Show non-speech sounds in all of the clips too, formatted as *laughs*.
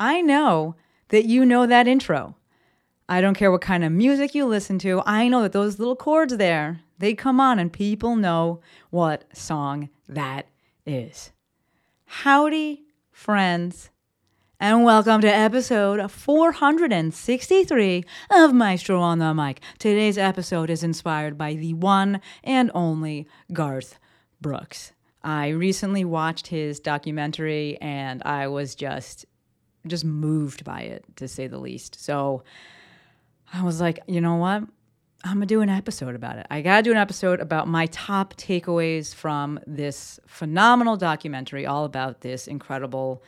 I know that you know that intro. I don't care what kind of music you listen to. I know that those little chords there, they come on and people know what song that is. Howdy, friends, and welcome to episode 463 of Maestro on the Mic. Today's episode is inspired by the one and only Garth Brooks. I recently watched his documentary and I was just just moved by it to say the least. So I was like, you know what? I'm gonna do an episode about it. I gotta do an episode about my top takeaways from this phenomenal documentary, all about this incredible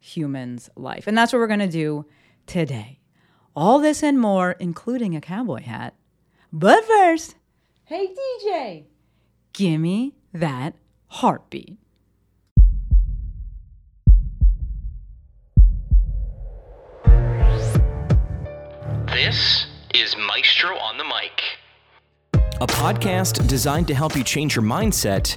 human's life. And that's what we're gonna do today. All this and more, including a cowboy hat. But first, hey DJ, gimme that heartbeat. This is Maestro on the Mic. a podcast designed to help you change your mindset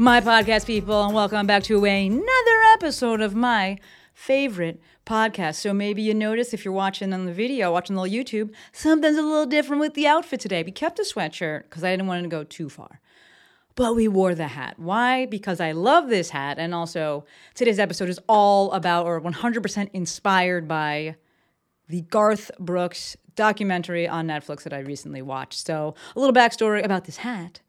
my podcast people, and welcome back to another episode of my favorite podcast. So maybe you notice if you're watching on the video, watching the YouTube, something's a little different with the outfit today. We kept the sweatshirt because I didn't want to go too far. But we wore the hat. Why? Because I love this hat. And also, today's episode is all about or 100% inspired by the Garth Brooks documentary on Netflix that I recently watched. So, a little backstory about this hat.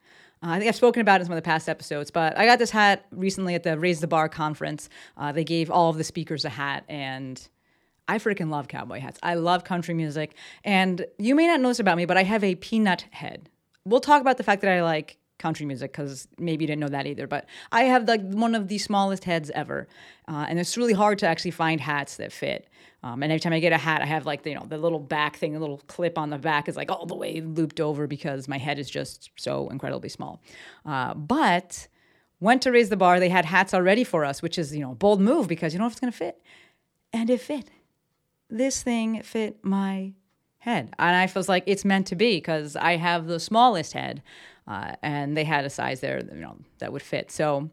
Uh, I think I've spoken about it in some of the past episodes, but I got this hat recently at the Raise the Bar conference. Uh, they gave all of the speakers a hat, and I freaking love cowboy hats. I love country music. And you may not know this about me, but I have a peanut head. We'll talk about the fact that I like country music because maybe you didn't know that either. But I have like one of the smallest heads ever, uh, and it's really hard to actually find hats that fit. Um, and every time I get a hat, I have like you know the little back thing, the little clip on the back is like all the way looped over because my head is just so incredibly small. Uh, but went to raise the bar. They had hats already for us, which is you know a bold move because you don't know if it's gonna fit, and it fit. This thing fit my head, and I was like, it's meant to be because I have the smallest head, uh, and they had a size there, you know, that would fit. So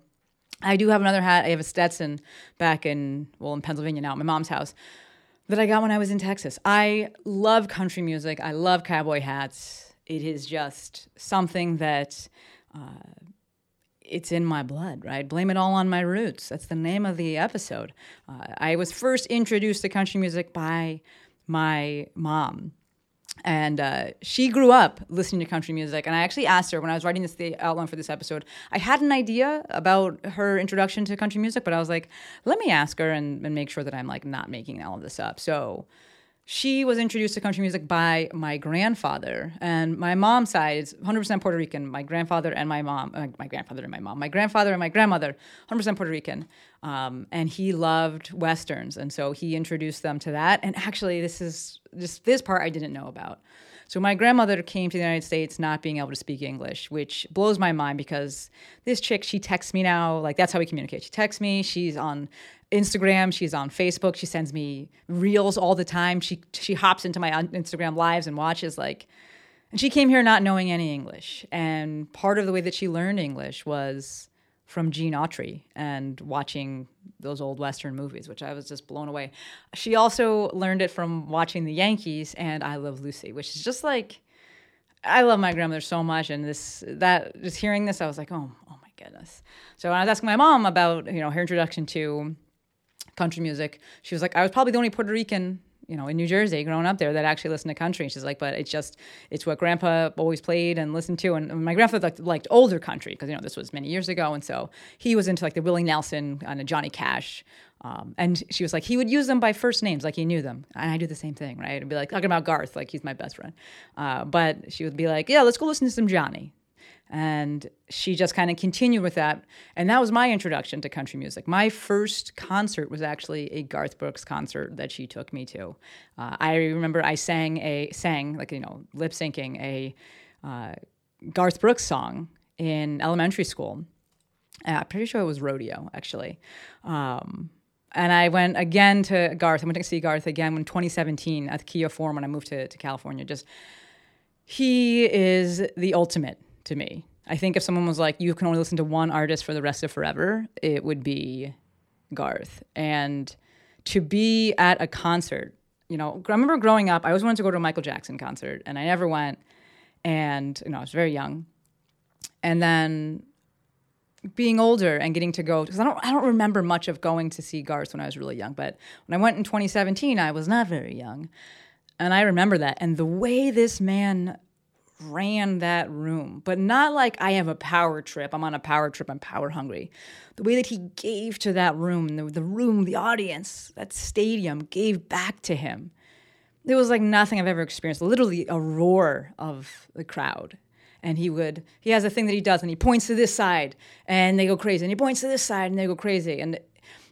I do have another hat. I have a Stetson back in well in Pennsylvania now, at my mom's house, that I got when I was in Texas. I love country music. I love cowboy hats. It is just something that uh, it's in my blood, right? Blame it all on my roots. That's the name of the episode. Uh, I was first introduced to country music by my mom. And uh, she grew up listening to country music. And I actually asked her when I was writing this the outline for this episode. I had an idea about her introduction to country music, but I was like, let me ask her and, and make sure that I'm like not making all of this up. So she was introduced to country music by my grandfather, and my mom's side is 100% Puerto Rican. My grandfather and my mom, uh, my grandfather and my mom, my grandfather and my grandmother, 100% Puerto Rican. Um, and he loved westerns, and so he introduced them to that. And actually, this is this this part I didn't know about. So my grandmother came to the United States not being able to speak English, which blows my mind because this chick she texts me now, like that's how we communicate. She texts me. She's on Instagram. She's on Facebook. She sends me reels all the time. She she hops into my Instagram lives and watches like. And she came here not knowing any English, and part of the way that she learned English was from Gene Autry and watching those old Western movies, which I was just blown away. She also learned it from watching the Yankees and I Love Lucy, which is just like I love my grandmother so much, and this that just hearing this, I was like, oh, oh my goodness. So when I was asking my mom about you know her introduction to country music, she was like, I was probably the only Puerto Rican you know, in New Jersey, growing up there, that actually listened to country. And she's like, but it's just, it's what grandpa always played and listened to. And my grandfather liked, liked older country because, you know, this was many years ago. And so he was into like the Willie Nelson and Johnny Cash. Um, and she was like, he would use them by first names, like he knew them. And I do the same thing, right? I'd be like, talking about Garth, like he's my best friend. Uh, but she would be like, yeah, let's go listen to some Johnny. And she just kind of continued with that. And that was my introduction to country music. My first concert was actually a Garth Brooks concert that she took me to. Uh, I remember I sang a, sang, like, you know, lip syncing a uh, Garth Brooks song in elementary school. Uh, I'm pretty sure it was Rodeo, actually. Um, and I went again to Garth. I went to see Garth again in 2017 at the Kia Forum when I moved to, to California. Just, he is the ultimate to me. I think if someone was like, you can only listen to one artist for the rest of forever, it would be Garth. And to be at a concert, you know, I remember growing up, I always wanted to go to a Michael Jackson concert, and I never went. And, you know, I was very young. And then being older and getting to go because I don't I don't remember much of going to see Garth when I was really young, but when I went in 2017, I was not very young. And I remember that. And the way this man ran that room, but not like I have a power trip. I'm on a power trip. I'm power hungry. The way that he gave to that room, the, the room, the audience, that stadium gave back to him. It was like nothing I've ever experienced. Literally a roar of the crowd. And he would, he has a thing that he does, and he points to this side, and they go crazy. And he points to this side, and they go crazy. And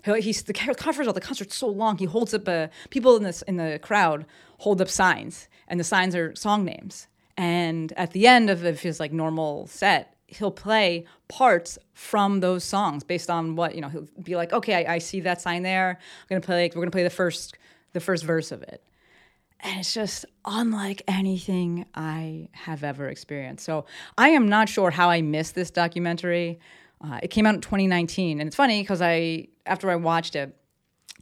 he's the conference, all the concert's so long. He holds up a people in this in the crowd hold up signs, and the signs are song names and at the end of his like normal set he'll play parts from those songs based on what you know he'll be like okay i, I see that sign there. I'm gonna play we're gonna play the first the first verse of it. And it's just unlike anything i have ever experienced. So i am not sure how i missed this documentary. Uh, it came out in 2019 and it's funny because i after i watched it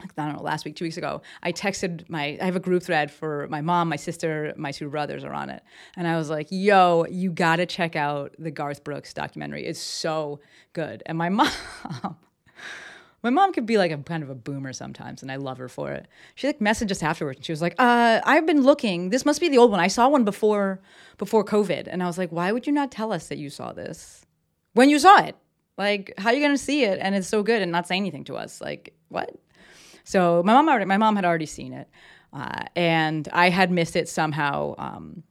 I don't know, last week, two weeks ago, I texted my, I have a group thread for my mom, my sister, my two brothers are on it. And I was like, yo, you gotta check out the Garth Brooks documentary. It's so good. And my *laughs* mom, my mom could be like a kind of a boomer sometimes, and I love her for it. She like messaged us afterwards, and she was like, uh, "I've been looking. This must be the old one. I saw one before before COVID." And I was like, "Why would you not tell us that you saw this when you saw it? Like, how are you gonna see it and it's so good and not say anything to us? Like, what?" So my mom already, my mom had already seen it, uh, and I had missed it somehow. Um,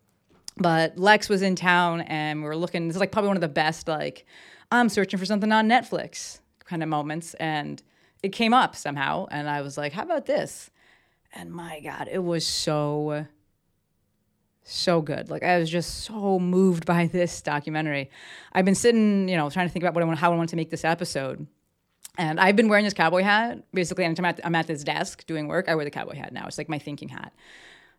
but Lex was in town, and we were looking. This is like probably one of the best like I'm searching for something on Netflix kind of moments, and it came up somehow, and I was like, "How about this?" And my God, it was so so good. Like I was just so moved by this documentary. I've been sitting, you know, trying to think about what I want, how I want to make this episode. And I've been wearing this cowboy hat basically anytime I'm at, I'm at this desk doing work. I wear the cowboy hat now. It's like my thinking hat.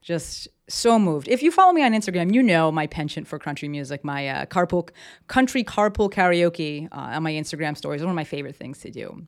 Just so moved. If you follow me on Instagram, you know my penchant for country music, my uh, carpool country carpool karaoke uh, on my Instagram stories. One of my favorite things to do.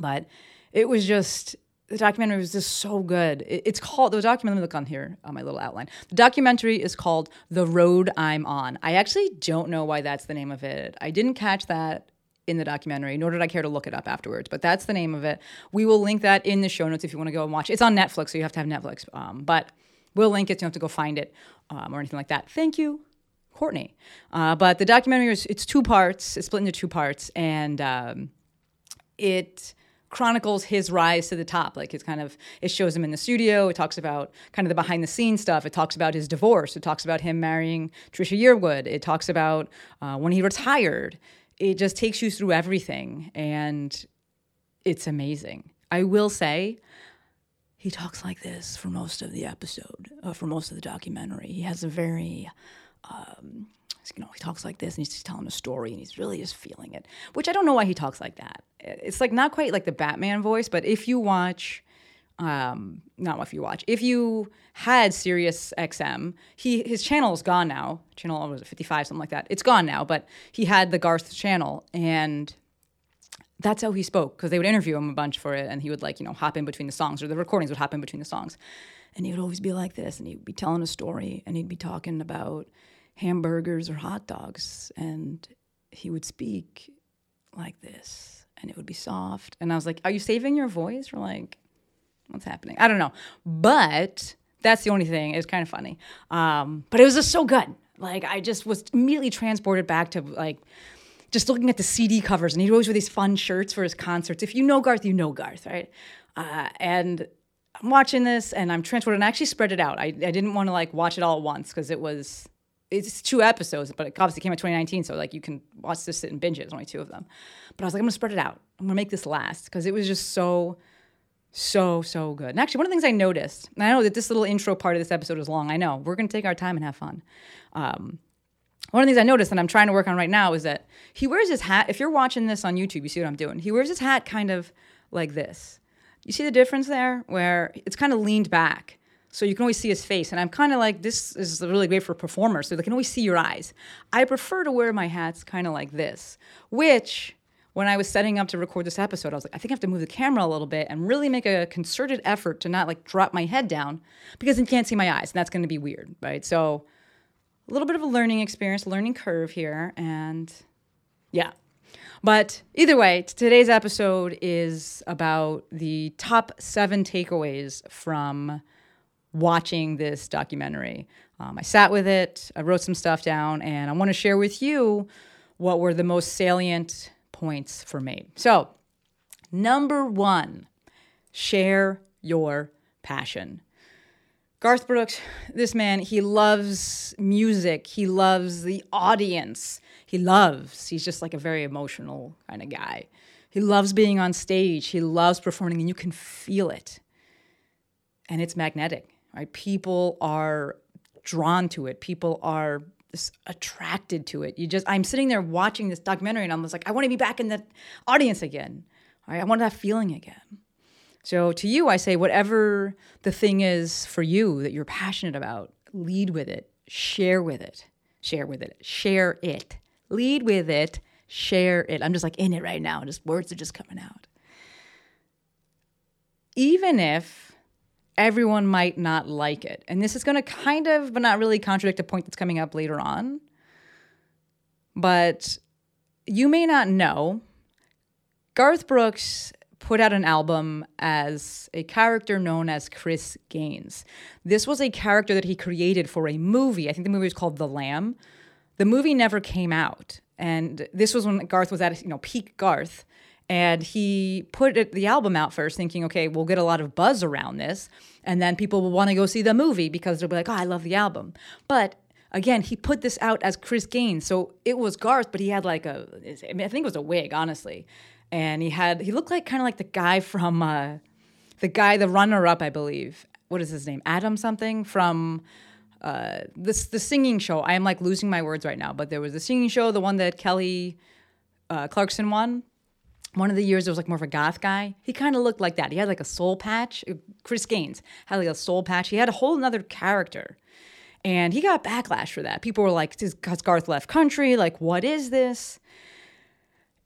But it was just the documentary was just so good. It, it's called the documentary. Look on here on my little outline. The documentary is called "The Road I'm On." I actually don't know why that's the name of it. I didn't catch that in the documentary, nor did I care to look it up afterwards. But that's the name of it. We will link that in the show notes if you want to go and watch. It's on Netflix, so you have to have Netflix. Um, but we'll link it. So you don't have to go find it um, or anything like that. Thank you, Courtney. Uh, but the documentary is it's two parts. It's split into two parts, and um, it chronicles his rise to the top. Like it's kind of it shows him in the studio. It talks about kind of the behind the scenes stuff. It talks about his divorce. It talks about him marrying Trisha Yearwood. It talks about uh, when he retired it just takes you through everything and it's amazing. I will say, he talks like this for most of the episode, uh, for most of the documentary. He has a very, um, you know, he talks like this and he's telling a story and he's really just feeling it, which I don't know why he talks like that. It's like not quite like the Batman voice, but if you watch um, not if you watch. If you had Sirius XM, he his channel is gone now. Channel was it 55, something like that. It's gone now, but he had the Garth channel, and that's how he spoke because they would interview him a bunch for it, and he would like you know hop in between the songs, or the recordings would hop in between the songs, and he would always be like this, and he'd be telling a story, and he'd be talking about hamburgers or hot dogs, and he would speak like this, and it would be soft, and I was like, "Are you saving your voice?" Or like What's happening? I don't know. But that's the only thing. It's kind of funny. Um, but it was just so good. Like I just was immediately transported back to like just looking at the CD covers, and he'd always wear these fun shirts for his concerts. If you know Garth, you know Garth, right? Uh, and I'm watching this, and I'm transported, and I actually spread it out. I, I didn't want to like watch it all at once because it was it's two episodes, but it obviously came out 2019, so like you can watch this sit and binge it. There's only two of them, but I was like, I'm gonna spread it out. I'm gonna make this last because it was just so, so, so good. And actually, one of the things I noticed, and I know that this little intro part of this episode is long. I know we're gonna take our time and have fun. Um, one of the things I noticed and I'm trying to work on right now is that he wears his hat. If you're watching this on YouTube, you see what I'm doing. He wears his hat kind of like this. You see the difference there, where it's kind of leaned back so you can always see his face. And I'm kind of like, this is really great for performers, so they can always see your eyes. I prefer to wear my hats kind of like this, which when I was setting up to record this episode, I was like, I think I have to move the camera a little bit and really make a concerted effort to not like drop my head down because you can't see my eyes, and that's going to be weird, right? So a little bit of a learning experience, learning curve here, and yeah. But either way, today's episode is about the top seven takeaways from watching this documentary. Um, I sat with it, I wrote some stuff down, and I want to share with you what were the most salient points for me. So, number one, share your passion. Garth Brooks, this man, he loves music. He loves the audience. He loves, he's just like a very emotional kind of guy. He loves being on stage. He loves performing, and you can feel it. And it's magnetic right? People are drawn to it. People are attracted to it. You just, I'm sitting there watching this documentary and I'm just like, I want to be back in the audience again. Right? I want that feeling again. So to you, I say, whatever the thing is for you that you're passionate about, lead with it, share with it, share with it, share it, lead with it, share it. I'm just like in it right now. Just words are just coming out. Even if everyone might not like it. And this is going to kind of, but not really, contradict a point that's coming up later on. But you may not know, Garth Brooks put out an album as a character known as Chris Gaines. This was a character that he created for a movie. I think the movie was called The Lamb. The movie never came out. And this was when Garth was at, you know, peak Garth and he put it, the album out first thinking okay we'll get a lot of buzz around this. And then people will want to go see the movie because they'll be like oh i love the album. But again he put this out as chris gaines so it was garth but he had like a I, mean, I think it was a wig honestly. And he had he looked like kind of like the guy from uh, the guy the runner up i believe. What is his name? Adam something from uh, this the singing show. I am like losing my words right now but there was the singing show the one that kelly uh, clarkson won one of the years there was like more of a goth guy. He kind of looked like that. He had like a soul patch. Chris Gaines had like a soul patch. He had a whole another character. And he got backlash for that. People were like, because Garth left country, like, what is this?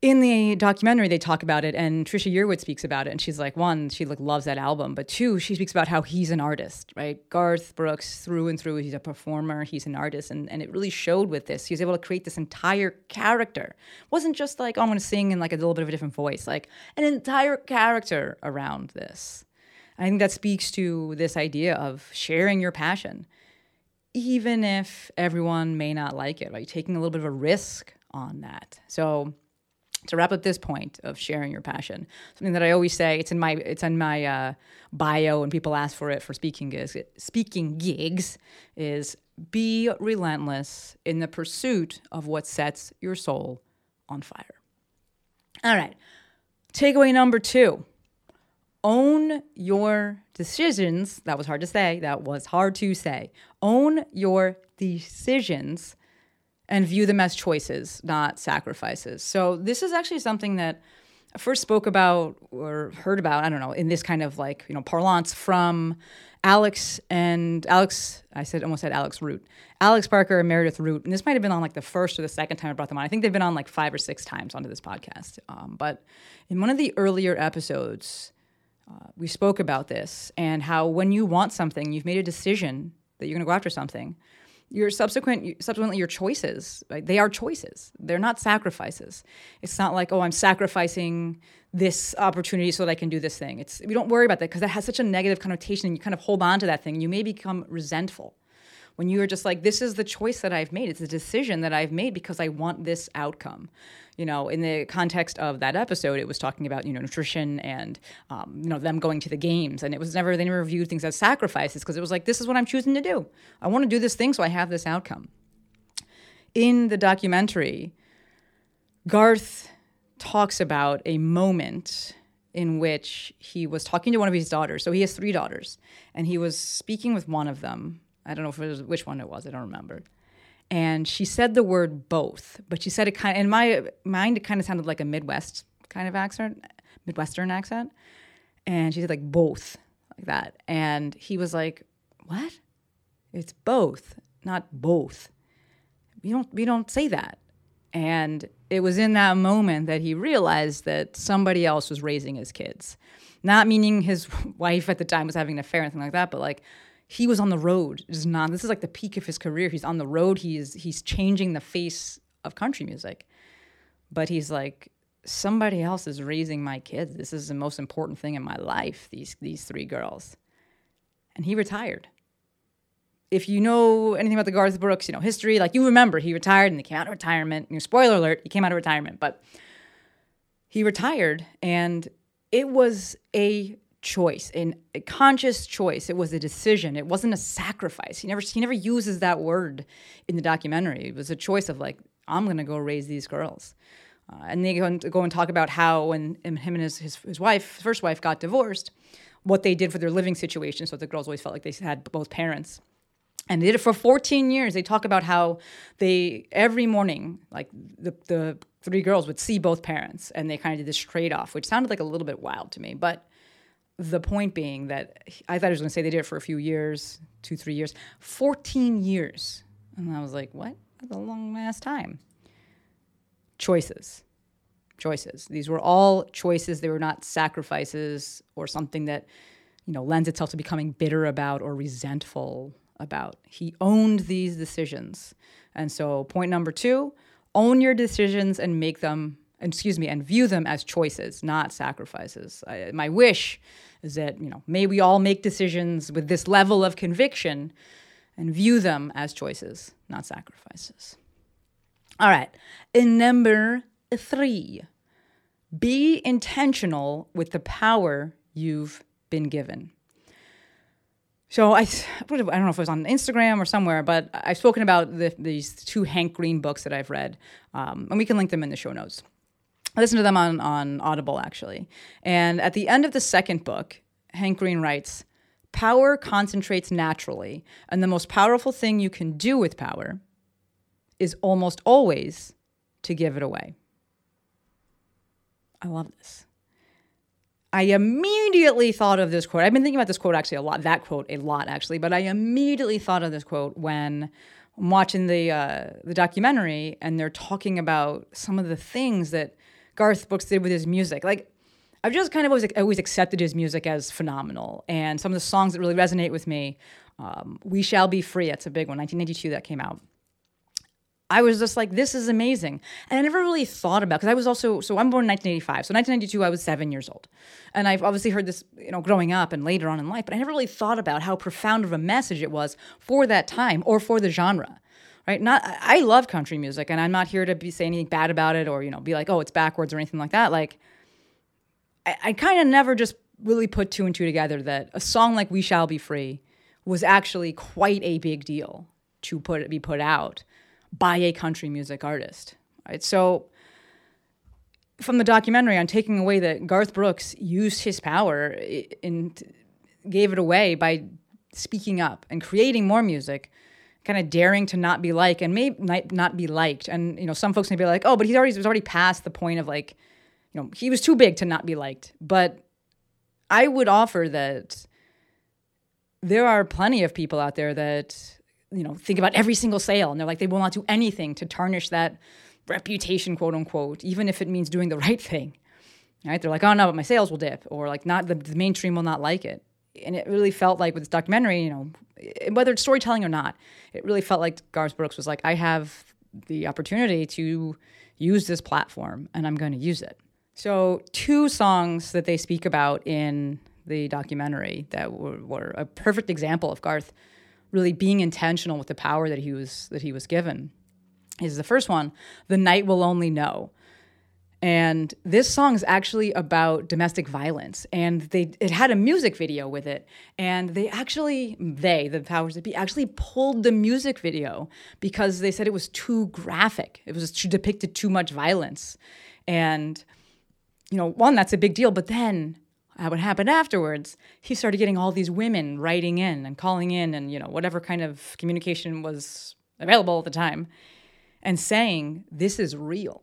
In the documentary they talk about it and trisha yearwood speaks about it and she's like one she like loves that album but two she speaks about how he's an artist right? Garth brooks through and through he's a performer he's an artist and, and it really showed with this. He was able to create this entire character. It wasn't just like oh i'm going to sing in like a little bit of a different voice like an entire character around this. I think that speaks to this idea of sharing your passion even if everyone may not like it right? Taking a little bit of a risk on that. So to wrap up this point of sharing your passion something that i always say it's in my it's in my uh, bio and people ask for it for speaking gigs speaking gigs is be relentless in the pursuit of what sets your soul on fire. All right. Takeaway number two own your decisions. That was hard to say. That was hard to say. Own your decisions and view them as choices, not sacrifices. So this is actually something that I first spoke about or heard about, I don't know, in this kind of like, you know, parlance from Alex and Alex, I said almost said Alex Root. Alex Parker and Meredith Root. And this might have been on like the first or the second time I brought them on. I think they've been on like five or six times onto this podcast. Um, but in one of the earlier episodes, uh, we spoke about this and how when you want something, you've made a decision that you're going to go after something your subsequent subsequently your choices right? they are choices they're not sacrifices it's not like oh i'm sacrificing this opportunity so that I can do this thing. It's we don't worry about that because that has such a negative connotation and you kind of hold on to that thing. You may become resentful when you are just like, this is the choice that I've made. It's a decision that I've made because I want this outcome. You know, in the context of that episode, it was talking about you know nutrition and um, you know them going to the games, and it was never they never viewed things as sacrifices because it was like this is what I'm choosing to do. I want to do this thing, so I have this outcome. In the documentary, Garth talks about a moment in which he was talking to one of his daughters. So he has three daughters, and he was speaking with one of them. I don't know if it was which one it was. I don't remember. And she said the word both, but she said it kind of in my mind. It kind of sounded like a Midwest kind of accent, Midwestern accent. And she said like both, like that. And he was like, "What? It's both, not both. We don't we don't say that." And it was in that moment that he realized that somebody else was raising his kids. Not meaning his *laughs* wife at the time was having an affair or anything like that, but like he was on the road. It is not this is like the peak of his career. He's on the road. He's he's changing the face of country music. But he's like, somebody else is raising my kids. This is the most important thing in my life, these these three girls. And he retired if you know anything about the Garth Brooks, you know, history, like you remember he retired and he came out of retirement. You know, spoiler alert, he came out of retirement, but he retired and it was a choice, an, a conscious choice. It was a decision. It wasn't a sacrifice. He never he never uses that word in the documentary. It was a choice of like, I'm gonna go raise these girls. Uh, and they go and, go and talk about how when him and his, his, his wife, first wife, got divorced, what they did for their living situation. So the girls always felt like they had both parents and they did it for 14 years. They talk about how they every morning, like the the three girls would see both parents, and they kind of did this trade off, which sounded like a little bit wild to me. But the point being that I thought I was going to say they did it for a few years, two, three years, 14 years, and I was like, what? That's a long ass time. Choices, choices. These were all choices. They were not sacrifices or something that you know lends itself to becoming bitter about or resentful about. He owned these decisions. And so, point number two own your decisions and make them, excuse me, and view them as choices, not sacrifices. I, my wish is that, you know, may we all make decisions with this level of conviction and view them as choices, not sacrifices. All right. In number three, be intentional with the power you've been given. So I, *laughs* I don't know if it was on Instagram or somewhere, but I've spoken about the, these two Hank Green books that I've read, um, and we can link them in the show notes. I listened to them on, on Audible, actually. And at the end of the second book, Hank Green writes Power concentrates naturally, and the most powerful thing you can do with power is almost always to give it away. I love this. I immediately thought of this quote. I've been thinking about this quote actually a lot, that quote a lot actually, but I immediately thought of this quote when I'm watching the uh, the documentary and they're talking about some of the things that Garth Brooks did with his music. Like I've just kind of always always accepted his music as phenomenal, and some of the songs that really resonate with me. Um, "We Shall Be Free," that's a big one, 1992 that came out. I was just like, this is amazing. And I never really thought about because I was also so I'm born in 1985. So 1992, I was seven years old, and I've obviously heard this, you know, growing up and later on in life. But I never really thought about how profound of a message it was for that time or for the genre. Right? Not I love country music, and I'm not here to be say anything bad about it or you know be like, oh, it's backwards or anything like that. Like, I, I kind of never just really put two and two together that a song like "We Shall Be Free" was actually quite a big deal to put be put out by a country music artist. Right? So from the documentary, I'm taking away that Garth Brooks used his power and gave it away by speaking up and creating more music, kind of daring to not be like and may not be liked. And you know, some folks may be like, "Oh, but he's already was already past the point of like, you know, he was too big to not be liked." But I would offer that there are plenty of people out there that you know, think about every single sale. And they're like, they will not do anything to tarnish that reputation, quote unquote, even if it means doing the right thing. Right? They're like, oh no, but my sales will dip, or like not the, the mainstream will not like it. And it really felt like with this documentary, you know, whether it's storytelling or not, it really felt like Garth Brooks was like, I have the opportunity to use this platform and I'm going to use it. So, two songs that they speak about in the documentary that were, were a perfect example of Garth really being intentional with the power that he was that he was given. Is the first one, "The Night Will Only Know," and this song is actually about domestic violence, and they it had a music video with it, and they actually they the powers that be actually pulled the music video because they said it was too graphic, it was too, depicted too much violence, and you know, one, that's a big deal. But then uh, what happened afterwards, he started getting all these women writing in and calling in and, you know, whatever kind of communication was available at the time and saying, this is real.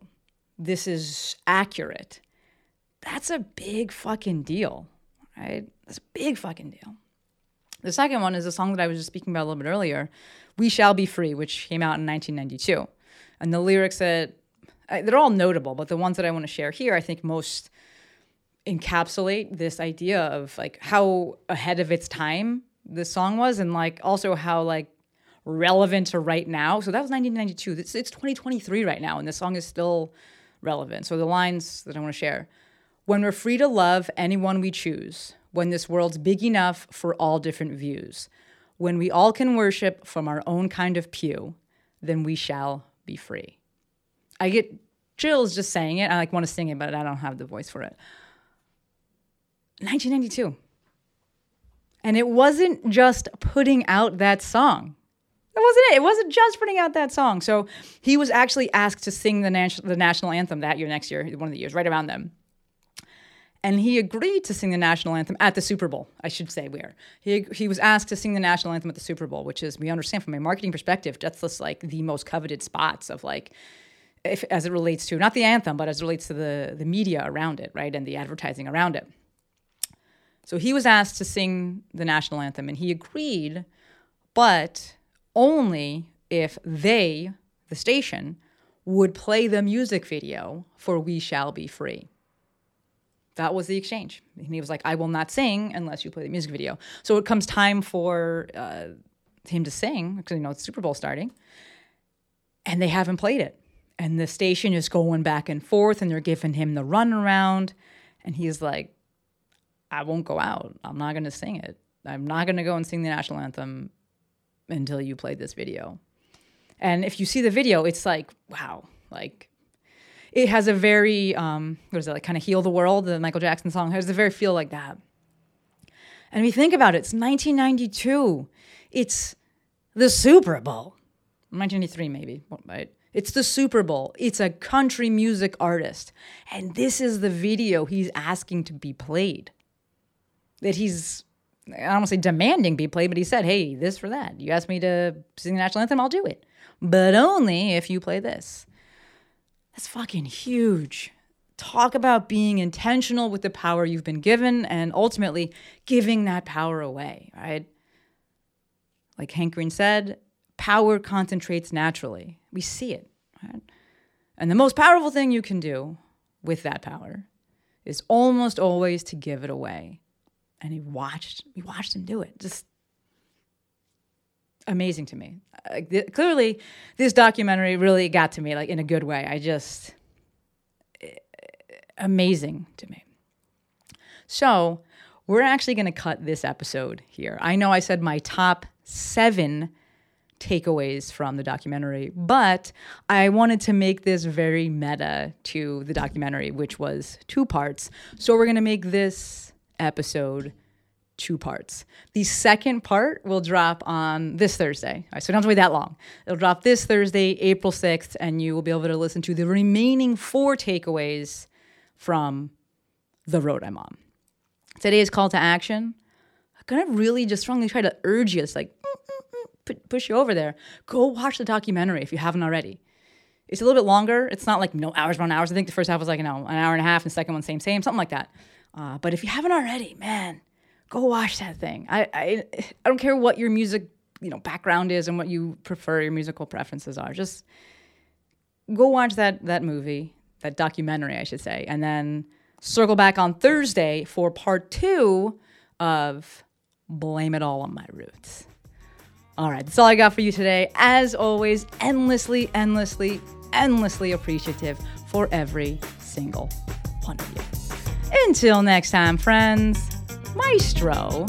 This is accurate. That's a big fucking deal, right? That's a big fucking deal. The second one is a song that I was just speaking about a little bit earlier, We Shall Be Free, which came out in 1992. And the lyrics that they're all notable, but the ones that I want to share here, I think most encapsulate this idea of like how ahead of its time this song was, and like also how like relevant to right now. So that was 1992. It's, it's 2023 right now, and this song is still relevant. So the lines that I want to share: When we're free to love anyone we choose, when this world's big enough for all different views, when we all can worship from our own kind of pew, then we shall be free. I get chills just saying it. I like want to sing it, but I don't have the voice for it. 1992. And it wasn't just putting out that song. That wasn't it. It wasn't just putting out that song. So he was actually asked to sing the, nas- the national anthem that year, next year, one of the years, right around them. And he agreed to sing the national anthem at the Super Bowl, I should say, where he, he was asked to sing the national anthem at the Super Bowl, which is, we understand from a marketing perspective, that's just like the most coveted spots of like, if, as it relates to not the anthem, but as it relates to the, the media around it, right, and the advertising around it. So he was asked to sing the national anthem and he agreed, but only if they, the station, would play the music video for We Shall Be Free. That was the exchange. And he was like, I will not sing unless you play the music video. So it comes time for uh, him to sing, because you know it's Super Bowl starting, and they haven't played it. And the station is going back and forth and they're giving him the runaround. And he's like, I won't go out. I'm not going to sing it. I'm not going to go and sing the national anthem until you play this video. And if you see the video, it's like, wow, like it has a very, um, what is it, like kind of Heal the World, the Michael Jackson song, has a very feel like that. And we think about it, it's 1992. It's the Super Bowl. 1993, maybe, right? It's the Super Bowl. It's a country music artist. And this is the video he's asking to be played that he's I don't want to say demanding be played, but he said, "Hey, this for that. You asked me to sing the national anthem, I'll do it, but only if you play this." That's fucking huge. Talk about being intentional with the power you've been given and ultimately giving that power away, right? Like Hank Green said, power concentrates naturally. We see it, right? And the most powerful thing you can do with that power is almost always to give it away and he watched we watched him do it. Just amazing to me. Uh, th- clearly this documentary really got to me like in a good way. I just eh, amazing to me. So we're actually going to cut this episode here. I know i said my top seven takeaways from the documentary, but I wanted to make this very meta to the documentary, which was two parts. So we're going to make this episode two parts. The second part will drop on this Thursday. All right, so don't have to wait that long. It'll drop this Thursday, April 6th, and you will be able to listen to the remaining four takeaways from the road I'm on. Today's call to action. I'm gonna really just strongly try to urge you, it's like mm, mm, mm, push you over there. Go watch the documentary if you haven't already. It's a little bit longer. It's not like no hours on hours. I think the first half was like you know, an hour and a half, and the second one same same something like that. Uh, but if you haven't already, man, go watch that thing. I, I I don't care what your music you know background is and what you prefer your musical preferences are. Just go watch that that movie, that documentary, I should say, and then circle back on Thursday for part two of Blame It All on My Roots. All right, that's all I got for you today. As always, endlessly, endlessly, endlessly appreciative for every single one of you. Until next time, friends, Maestro